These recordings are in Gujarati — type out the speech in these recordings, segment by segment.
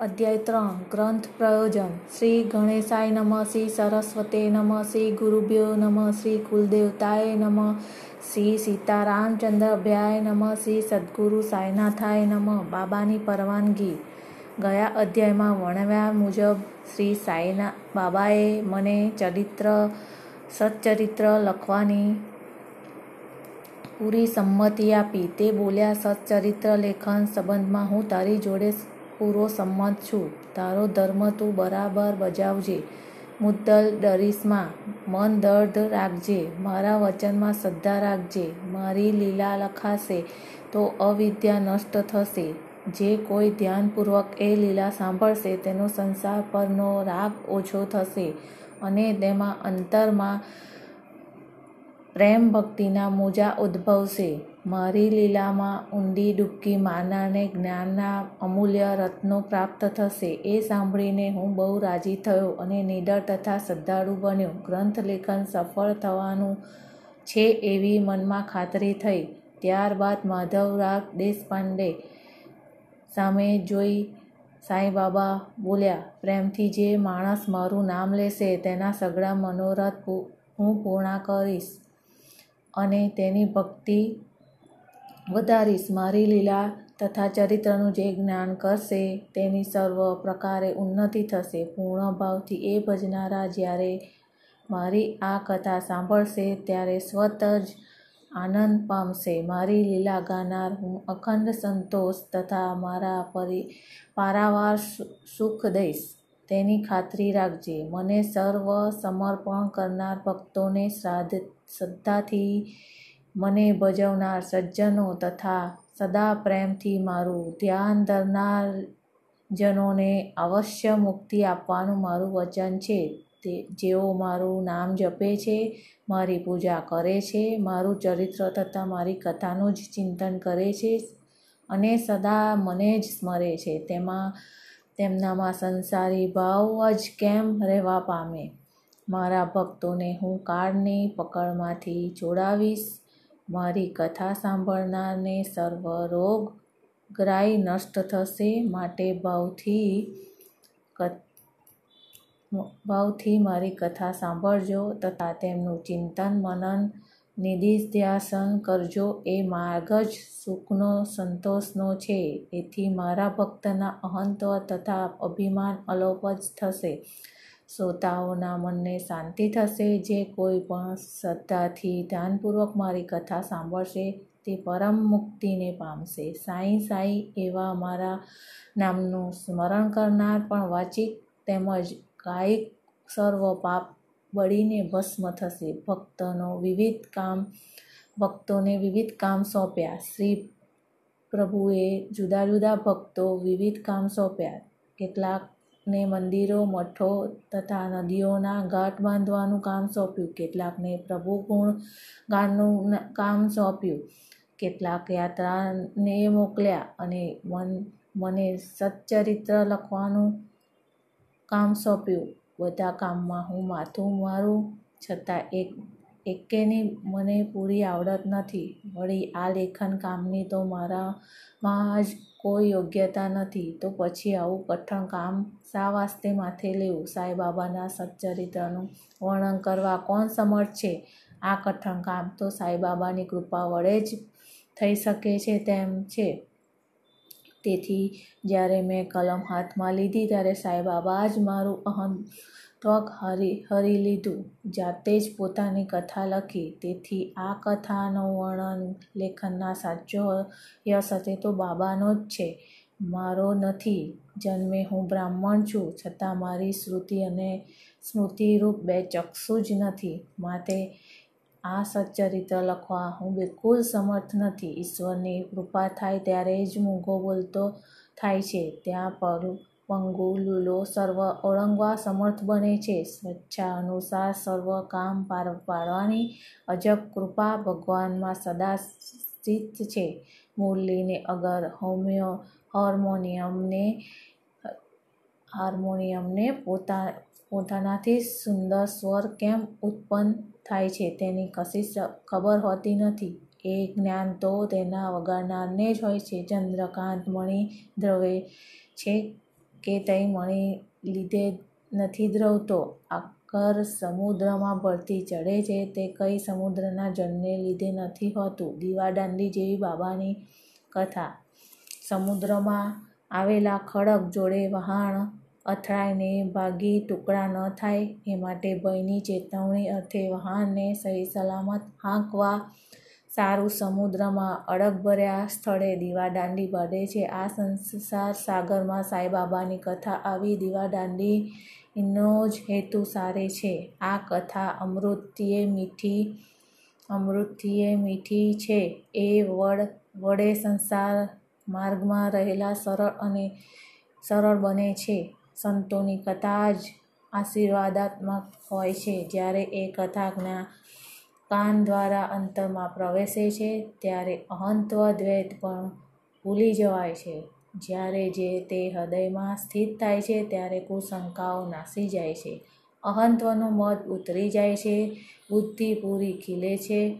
અધ્યાય ત્રણ, ગ્રંથ પ્રયોજન. શ્રી ગણેશાય નમઃ, શ્રી સરસ્વતે નમઃ, શ્રી ગુરુભ્યો નમઃ, શ્રી કુલદેવતાય નમઃ, શ્રી સીતારામચંદ્રભ્યાય નમઃ, શ્રી સદગુરુ સાયનાથાય નમઃ. બાબાની પરવાનગી. ગયા અધ્યાયમાં વર્ણવ્યા મુજબ શ્રી સાયના, બાબાએ મને ચરિત્ર સચ્ચરિત્ર લખવાની પૂરી સંમતિ આપી. તે બોલ્યા સચ્ચરિત્ર લેખન સંબંધમાં હું તારી જોડે પૂરો સંમત છું. તારો ધર્મ તું બરાબર બજાવજે. મુદ્દલ ડરીશમાં. મન દર્દ રાખજે. મારા વચનમાં શ્રદ્ધા રાખજે. મારી લીલા લખાશે તો અવિદ્યા નષ્ટ થશે. જે કોઈ ધ્યાનપૂર્વક એ લીલા સાંભળશે, તેનો સંસાર પરનો રાગ ઓછો થશે અને તેમાં અંતરમાં પ્રેમ ભક્તિના મોજા ઉદ્ભવશે. મારી લીલામાં ઊંડી ડૂબકી માનાને જ્ઞાનના અમૂલ્ય રત્નો પ્રાપ્ત થશે. એ સાંભળીને હું બહુ રાજી થયો અને નિડર તથા શ્રદ્ધાળુ બન્યો. ગ્રંથ લેખન સફળ થવાનું છે એવી મનમાં ખાતરી થઈ. ત્યારબાદ માધવરાવ દેશપાંડે સામે જોઈ સાંઈબાબા બોલ્યા, પ્રેમથી જે માણસ મારું નામ લેશે તેના સગળા મનોરથ હું પૂર્ણ કરીશ અને તેની ભક્તિ વધારીશ મારી લીલા તથા ચરિત્રનું જે જ્ઞાન કરશે, તેની સર્વ પ્રકારે ઉન્નતિ થશે. પૂર્ણ ભાવથી એ ભજનારા જ્યારે મારી આ કથા સાંભળશે, ત્યારે સ્વત જ આનંદ પામશે. મારી લીલા ગાનાર, હું અખંડ સંતોષ તથા મારા પરી પારાવાર સુખ દઈશ. તેની ખાતરી રાખજે. મને સર્વ સમર્પણ કરનાર ભક્તોને શ્રાદ્ધ, શ્રદ્ધાથી મને ભજવનાર સજ્જનો તથા સદા પ્રેમથી મારું ધ્યાન ધરનાર જનોને અવશ્ય મુક્તિ આપવાનું મારું વચન છે. તે, જેઓ મારું નામ જપે છે, મારી પૂજા કરે છે, મારું ચરિત્ર તથા મારી કથાનું જ ચિંતન કરે છે અને સદા મને જ સ્મરે છે. તેમાં, તેમનામાં સંસારી ભાવ જ કેમ રહેવા પામે? મારા ભક્તોને હું કાળની પકડમાંથી છોડાવીશ મારી કથા સાંભળનારને સર્વ રોગ ગ્રાય નષ્ટ થશે માટે ભાવથી ભાવથી મારી કથા સાંભળજો તથા તેમનું ચિંતન, મનન નિધિધ્યાસન કરજો. એ માર્ગ જ સુખનો સંતોષનો છે. એથી મારા ભક્તના અહંત તથા અભિમાન અલોપ જ થશે. શ્રોતાઓના મનને શાંતિ થશે, જે કોઈ પણ શ્રદ્ધાથી ધ્યાનપૂર્વક મારી કથા સાંભળશે, તે પરમ મુક્તિને પામશે. સાંઈ સાંઈ એવા મારા નામનું સ્મરણ કરનાર પણ વાચિક તેમજ કાયિક સર્વ પાપ બળીને ભસ્મ થશે. ભક્તનો વિવિધ કામ, ભક્તોને વિવિધ કામ સોંપ્યા. શ્રી પ્રભુએ જુદા જુદા ભક્તો વિવિધ કામ સોંપ્યા. કેટલાકને મંદિરો, મઠો તથા નદીઓના ઘાટ બાંધવાનું કામ સોંપ્યું. કેટલાકને પ્રભુ ગુણ ગાનનું કામ સોંપ્યું. કેટલાક યાત્રાને મોકલ્યા અને મન, મને સચ્ચરિત્ર લખવાનું કામ સોંપ્યું. બધા કામમાં હું માથું મારું, છતાં એક, એકેની મને પૂરી આવડત નથી. વળી આ લેખન કામની તો મારામાં જ કોઈ યોગ્યતા નથી, તો પછી આવું કઠણ કામ શા વાસ્તે માથે લેવું? સાંઈબાબાના સચ્ચરિત્રનું વર્ણન કરવા કોણ સમર્થ છે? આ કઠણ કામ તો સાંઈબાબાની કૃપા વડે જ થઈ શકે છે તેમ છે. તેથી જ્યારે મેં કલમ હાથમાં લીધી ત્યારે સાંઈબાબા જ મારું અહંત્વક હરી હરી લીધું. જાતે જ પોતાની કથા લખી. તેથી આ કથાનું વર્ણન લેખનના સાચો યશ હશે તો બાબાનો જ છે. મારો નથી. જન્મે હું બ્રાહ્મણ છું. છતાં મારી શ્રુતિ અને સ્મૃતિરૂપ બે ચક્ષુ જ નથી. માટે આ સચ્ચરિત્ર લખવા હું બિલકુલ સમર્થ નથી. ઈશ્વરની કૃપા થાય ત્યારે જ મૂંગો બોલતો થાય છે. ત્યાં પંગુ લૂલો સર્વ ઓળંગવા સમર્થ બને છે. સ્વેચ્છા અનુસાર સર્વ કામ પાર પાડવાની અજબ કૃપા ભગવાનમાં સદા સ્થિત છે. મુરલીને અગર હોમિયો હાર્મોનિયમને હાર્મોનિયમને પોતા, પોતાનાથી સુંદર સ્વર કેમ ઉત્પન્ન થાય છે તેની કશી ખબર હોતી નથી. એ જ્ઞાન તો તેના વગાડનારને જ હોય છે. ચંદ્રકાંત મણિ દ્રવે છે. કે તઈ મણી લીધે નથી દ્રવતો. આકર સમુદ્રમાં ભરતી ચઢે છે તે કઈ સમુદ્રના જળને લીધે નથી હોતું. દીવાદાંડી જેવી બાબાની કથા. સમુદ્રમાં આવેલા ખડક જોડે વહાણ અથડાઈને ભાગી ટુકડા ન થાય એ માટે ભયની ચેતવણી અર્થે વહાણને સહી સલામત હાંકવા સારું સમુદ્રમાં અડગભર્યા સ્થળે દીવાદાંડી બાંધે છે. આ સંસાર સાગરમાં સાંઈબાબાની કથા આવી દીવાદાંડીનો જ હેતુ સારે છે. આ કથા અમૃતિએ મીઠી અમૃતિએ મીઠી છે. એ વડ, વડે સંસાર માર્ગમાં રહેલા સરળ અને સરળ બને છે. સંતોની કથા જ આશીર્વાદાત્મક હોય છે. જ્યારે એ કથા જ્ઞા કાન દ્વારા અંતરમાં પ્રવેશે છે, ત્યારે અહંત્વ દ્વૈત પણ ભૂલી જવાય છે. જ્યારે જે તે હૃદયમાં સ્થિત થાય છે, ત્યારે કુશંકાઓ નાસી જાય છે. અહંત્વનું મત ઉતરી જાય છે, બુદ્ધિ પૂરી ખીલે છે.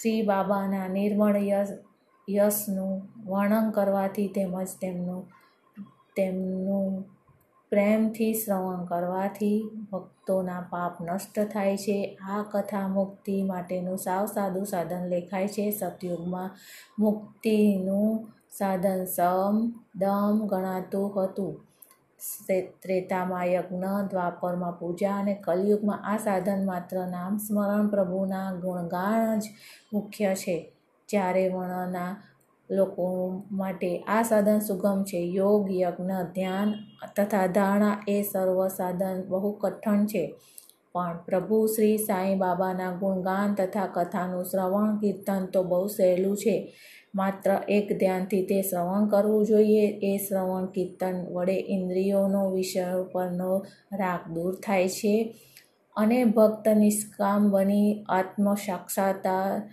શ્રી બાબાના નિર્મળ યશ, યશનું વર્ણન કરવાથી તેમજ તેમનું તેમનું પ્રેમથી શ્રવણ કરવાથી ભક્તોના પાપ નષ્ટ થાય છે. આ કથા મુક્તિ માટેનું સાવ સાદું સાધન લેખાય છે. સતયુગમાં મુક્તિનું સાધન સમ, દમ ગણાતું હતું. ત્રેતામાં યજ્ઞ, દ્વાપરમાં પૂજા અને કલયુગમાં આ સાધન માત્ર નામ સ્મરણ પ્રભુના ગુણગાન જ મુખ્ય છે. જ્યારે વર્ણના લોકો માટે આ સાધન સુગમ છે. યોગ, યજ્ઞ, ધ્યાન તથા ધારણા એ સર્વ સાધન બહુ કઠણ છે. પણ પ્રભુ શ્રી સાંઈ બાબાના ગુણગાન તથા કથાનું શ્રવણ, કીર્તન તો બહુ સહેલું છે. માત્ર એક ધ્યાનથી તે શ્રવણ કરવું જોઈએ. એ શ્રવણ, કીર્તન વડે ઇન્દ્રિયોનો વિષય પરનો રાગ દૂર થાય છે અને ભક્ત નિષ્કામ બની આત્મ સાક્ષાત્કાર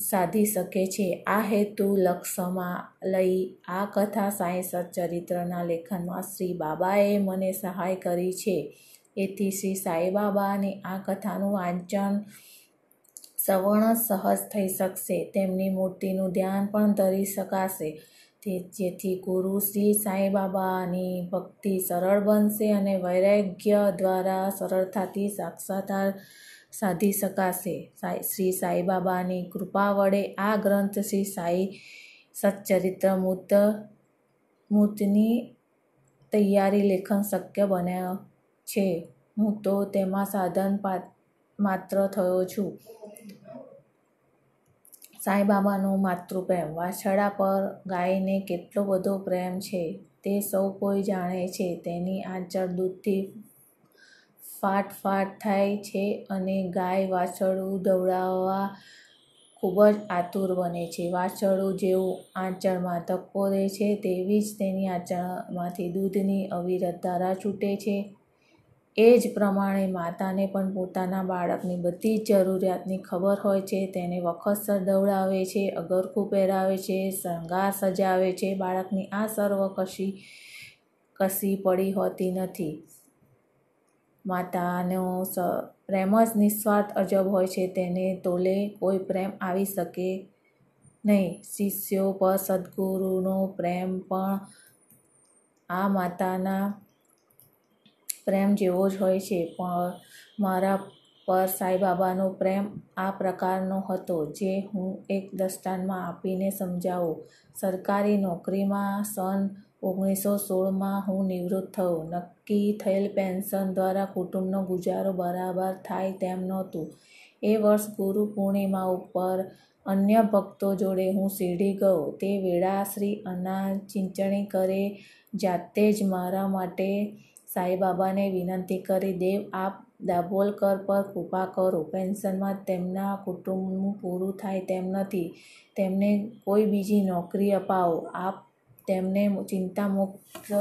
સાધી શકે છે. આ હેતુ લક્ષમાં લઈ આ કથા સાંઈ સચ્ચરિત્રના લેખનમાં શ્રી બાબાએ મને સહાય કરી છે. એથી શ્રી સાંઈબાબાની આ કથાનું વાંચન સવર્ણ સહજ થઈ શકશે. તેમની મૂર્તિનું ધ્યાન પણ ધરી શકાશે. જેથી ગુરુ શ્રી સાંઈબાબાની ભક્તિ સરળ બનશે અને વૈરાગ્ય દ્વારા સરળતાથી સાક્ષાત્કાર સાધી શકાશે. શ્રી સાંઈબાબાની કૃપા વડે આ ગ્રંથ શ્રી સાંઈ સચ્ચરિત્ર મૂત મૂર્તની તૈયારી લેખન શક્ય બન્યા છે. હું તો તેમાં સાધન માત્ર થયો છું. સાંઈબાબાનો માતૃપ્રેમ. વાછડા પર ગાયને કેટલો બધો પ્રેમ છે તે સૌ કોઈ જાણે છે. તેની આંચળ દૂધથી ફાટ ફાટ થાય છે અને ગાય વાછરડું દવડાવવા ખૂબ જ આતુર બને છે. વાછરડું જેવું આંચળમાં ધક્કો દે છે તેવી જ તેની આંચળમાંથી દૂધની અવિરત ધારા છૂટે છે. એ જ પ્રમાણે માતાને પણ પોતાના બાળકની બધી જ જરૂરિયાતની ખબર હોય છે. તેને વખતસર દવડાવે છે, અગરખું પહેરાવે છે, શણગાર સજાવે છે. બાળકની આ સર્વ કશી કશી પડી હોતી નથી. માતાનો પ્રેમ જ નિસ્વાર્થ અજબ હોય છે, તેને તોલે કોઈ પ્રેમ આવી શકે નહીં. શિષ્યો પર સદગુરુનો પ્રેમ પણ આ માતાના પ્રેમ જેવો જ હોય છે. પણ મારા પર સાંઈબાબાનો પ્રેમ આ પ્રકારનો હતો જે હું એક દસ્તાનમાં આપીને સમજાવું. સરકારી નોકરીમાં સન ઓગણીસો સોળમાં હું નિવૃત્ત થયો. નક્કી થયેલ પેન્શન દ્વારા કુટુંબનો ગુજારો બરાબર થાય તેમ નહોતું. એ વર્ષ ગુરુ પૂર્ણિમા ઉપર અન્ય ભક્તો જોડે હું શિરડી ગયો. તે વેળા શ્રી અનાજ ચીંચણી કરે જાતે જ મારા માટે સાંઈબાબાને વિનંતી કરી, દેવ, આપ દાભોલકર પર કૃપા કરો. પેન્શનમાં તેમના કુટુંબનું પૂરું થાય તેમ નથી. તેમને કોઈ બીજી નોકરી અપાવો. આપ તેમને ચિંતામુક્ત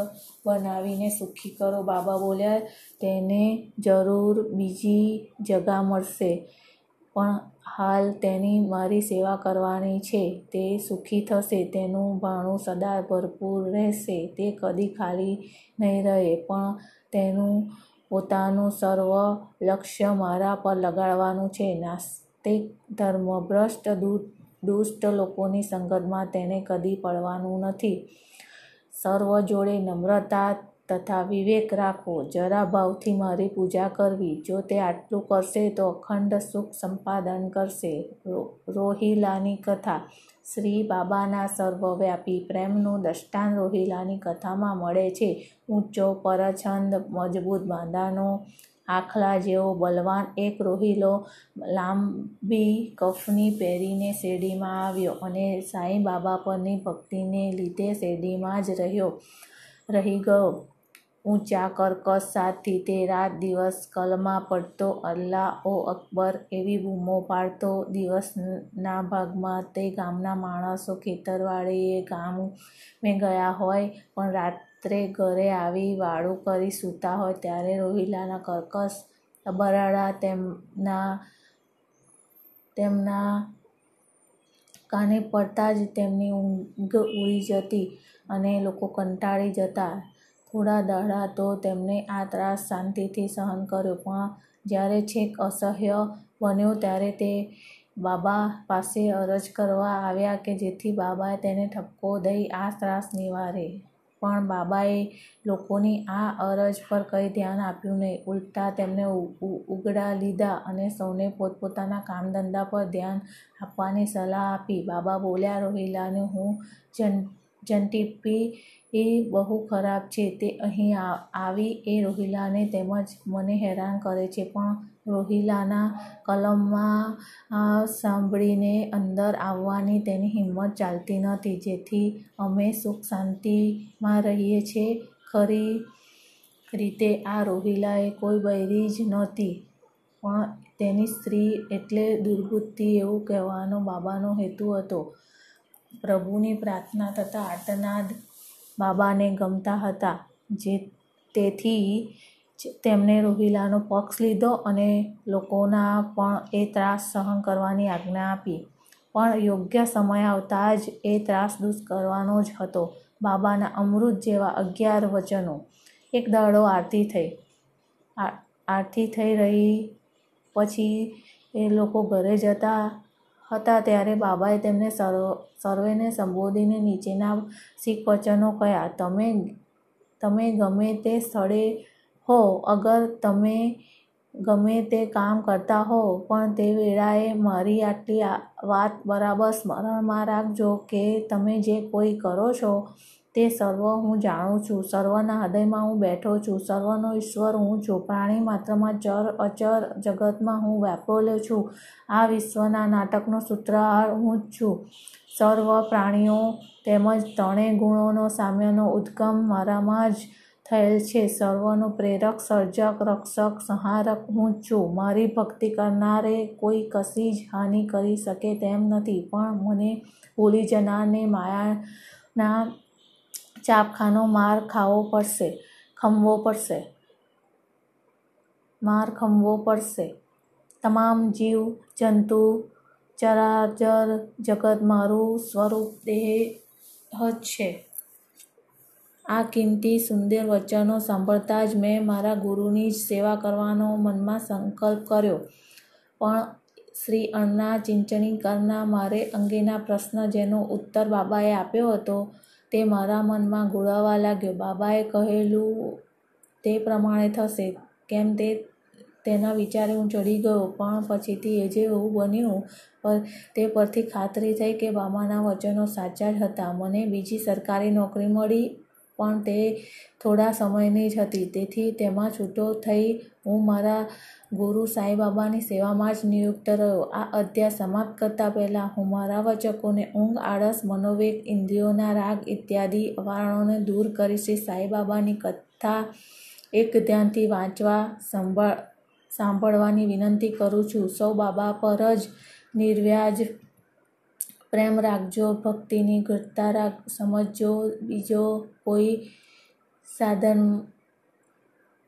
બનાવીને સુખી કરો. બાબા બોલ્યા, તેને જરૂર બીજી જગા મળશે, પણ હાલ તેની મારી સેવા કરવાની છે. તે સુખી થશે, તેનું ભાણું સદા ભરપૂર રહેશે. તે કદી ખાલી નહીં રહે, પણ તેનું પોતાનું સર્વ લક્ષ્ય મારા પર લગાડવાનું છે. નાસ્તિક ધર્મભ્રષ્ટ દુષ્ટ લોકોની સંગતમાં તેને કદી પડવાનું નથી. સર્વ જોડે નમ્રતા તથા વિવેક રાખવો જરા ભાવથી મારી પૂજા કરવી. જો તે આટલું કરશે તો અખંડ સુખ સંપાદન કરશે. રોહિલાની કથા. શ્રી બાબાના સર્વવ્યાપી પ્રેમનું દષ્ટાન રોહિલાની કથામાં મળે છે. ઊંચો, પરછંદ, મજબૂત બાંધાનો આખલા જેવો બલવાન એક રોહિલો લાંબી કફની પહેરીને શેરડીમાં આવ્યો અને સાંઈ બાબા પરની ભક્તિને લીધે શેરડીમાં જ રહ્યો, રહી ગયો. ઊંચા કર્કશ સાથી તે રાત દિવસ કલમા પડતો અલ્લાહ ઓ અકબર એવી બૂમો પાડતો દિવસના ભાગમાં તે ગામના માણસો ખેતરવાળીએ ગામે ગયા હોય, પણ રાત્રે ઘરે આવી વાળું કરી સૂતા હોય ત્યારે રોહિલાના કર્કશ બરાડા તેમના તેમના કાને પડતા જ તેમની ઊંઘ ઉડી જતી અને લોકો કંટાળી જતા. થોડા દાડા તો તેમણે આ ત્રાસ શાંતિથી સહન કર્યો, પણ જ્યારે છેક અસહ્ય બન્યો ત્યારે તે બાબા પાસે અરજ કરવા આવ્યા કે જેથી બાબાએ તેને ઠપકો દઈ આ ત્રાસ નિવારે. પણ બાબાએ લોકોની આ અરજ પર કંઈ ધ્યાન આપ્યું નહીં. ઉલટા તેમને ઉગડા લીધા અને સૌને પોતપોતાના કામધંધા પર ધ્યાન આપવાની સલાહ આપી. બાબા બોલ્યા, રોહિલાને હું જનટીપી એ બહુ ખરાબ છે. તે અહીં આવી એ રોહિલાને તેમજ મને હેરાન કરે છે. પણ રોહિલાના કલમમાં સાંભળીને અંદર આવવાની તેની હિંમત ચાલતી નથી. જેથી અમે સુખ શાંતિમાં રહીએ છીએ ખરી રીતે આ રોહિલાએ કોઈ બૈરી જ નહોતી. પણ તેની સ્ત્રી એટલે દુર્બુદ્ધિ એવું કહેવાનો બાબાનો હેતુ હતો. પ્રભુની પ્રાર્થના તથા આર્તનાદ બાબાને ગમતા હતા. જે તેથી તેમણે રોહિલાનો પક્ષ લીધો અને લોકોના પણ એ ત્રાસ સહન કરવાની આજ્ઞા આપી. પણ યોગ્ય સમય આવતા જ એ ત્રાસ દૂર કરવાનો જ હતો. બાબાના અમૃત જેવા અગિયાર વચનો. એક દાડો આરતી થઈ. આરતી થઈ રહી પછી એ લોકો ઘરે જતા હતા ત્યારે બાબાએ તેમને સર્વ, સર્વેને સંબોધીને નીચેના શીખ વચનો કહ્યા તમે તમે ગમે તે સ્થળે હો, અગર તમે ગમે તે કામ કરતા હો, પણ તે વેળાએ મારી આટલી વાત બરાબર સ્મરણમાં રાખજો કે તમે જે કોઈ કરો છો તે સર્વ હું જાણું છું. સર્વના હૃદયમાં હું બેઠો છું. સર્વનો ઈશ્વર હું છું. પ્રાણી માત્રમાં ચર અચર જગતમાં હું વ્યાપેલો છું. આ વિશ્વના નાટકનો સૂત્રહાર હું જ છું. સર્વ પ્રાણીઓ તેમજ ત્રણેય ગુણોનો સામ્યનો ઉદ્ગમ મારામાં જ થયેલ છે. સર્વનો પ્રેરક, સર્જક, રક્ષક, સંહારક હું જ છું. મારી ભક્તિ કરનારે કોઈ કશી જ હાનિ કરી શકે તેમ નથી. પણ મને ભૂલી જનારને માયાના ચાબખાનો માર ખાવો પડશે, ખમવો પડશે. માર ખમવો પડશે. તમામ જીવ, જંતુ, ચરાચર જગત મારું સ્વરૂપ દેહ જ છે. આ કિંમતી સુંદર વચનો સાંભળતા જ મેં મારા ગુરુની જ સેવા કરવાનો મનમાં સંકલ્પ કર્યો. પણ શ્રી અણ્ણા ચિંચણી કરના મારે અંગેના પ્રશ્ન જેનો ઉત્તર બાબાએ આપ્યો હતો તે મારા મનમાં ઘોળાવા લાગ્યો. બાબાએ કહેલું, તે પ્રમાણે થશે. કેમ તે, તેના વિચારે હું ચડી ગયો. પણ પછીથી એ જે એવું બન્યું તે પરથી ખાતરી થઈ કે બાબાના વચનો સાચા જ હતા. મને બીજી સરકારી નોકરી મળી, પણ તે થોડા સમયની જ હતી. તેથી તેમાં છૂટો થઈ હું મારા ગુરુ સાંઈબાબાની સેવામાં જ નિયુક્ત રહ્યો. આ અધ્યાય સમાપ્ત કરતાં પહેલાં હું મારા વચકોને ઊંઘ, આળસ, મનોવેગ, ઇન્દ્રિયોના રાગ ઇત્યાદિ અવારણોને દૂર કરી શ્રી સાંઈબાબાની કથા એક ધ્યાનથી વાંચવા, સંભાળ, સાંભળવાની વિનંતી કરું છું. સૌ બાબા પર જ નિર્વ્યાજ પ્રેમ રાખજો, ભક્તિની ઘટતા રાખ, સમજજો, બીજો કોઈ સાધન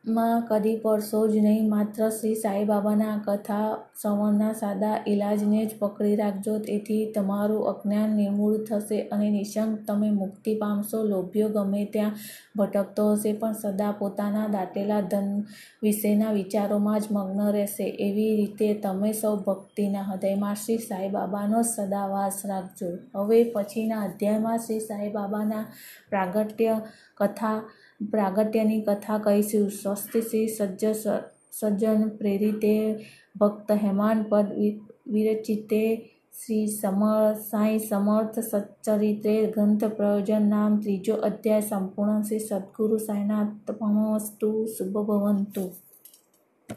માં કદી પડશો જ નહીં. માત્ર શ્રી સાંઈબાબાના કથા શ્રવણના સાદા ઈલાજને જ પકડી રાખજો. તેથી તમારું અજ્ઞાન નિર્મૂળ થશે અને નિશંક તમે મુક્તિ પામશો. લોભ્યો ગમે ત્યાં ભટકતો હશે, પણ સદા પોતાના દાટેલા ધન વિશેના વિચારોમાં જ મગ્ન રહેશે. એવી રીતે તમે સૌ ભક્તિના હૃદયમાં શ્રી સાંઈબાબાનો સદા વાસ રાખજો. હવે પછીના અધ્યાયમાં શ્રી સાંઈબાબાના પ્રાગટ્ય કથા પ્રાગટ્યની કથા કહીશું. સ્વસ્તિ શ્રી સજ્જ સજ્જન, પ્રેરિતે, ભક્ત હેમાનપદ વિરચિતે, શ્રી સમર, સાંઈ સમર્થ સચ્ચરિત્રે ગ્રંથ પ્રયોજન નામ, ત્રીજો અધ્યાય સંપૂર્ણ શ્રી સદગુરુ સાંઈનાથ પમસ્તુ શુભ ભવંતુ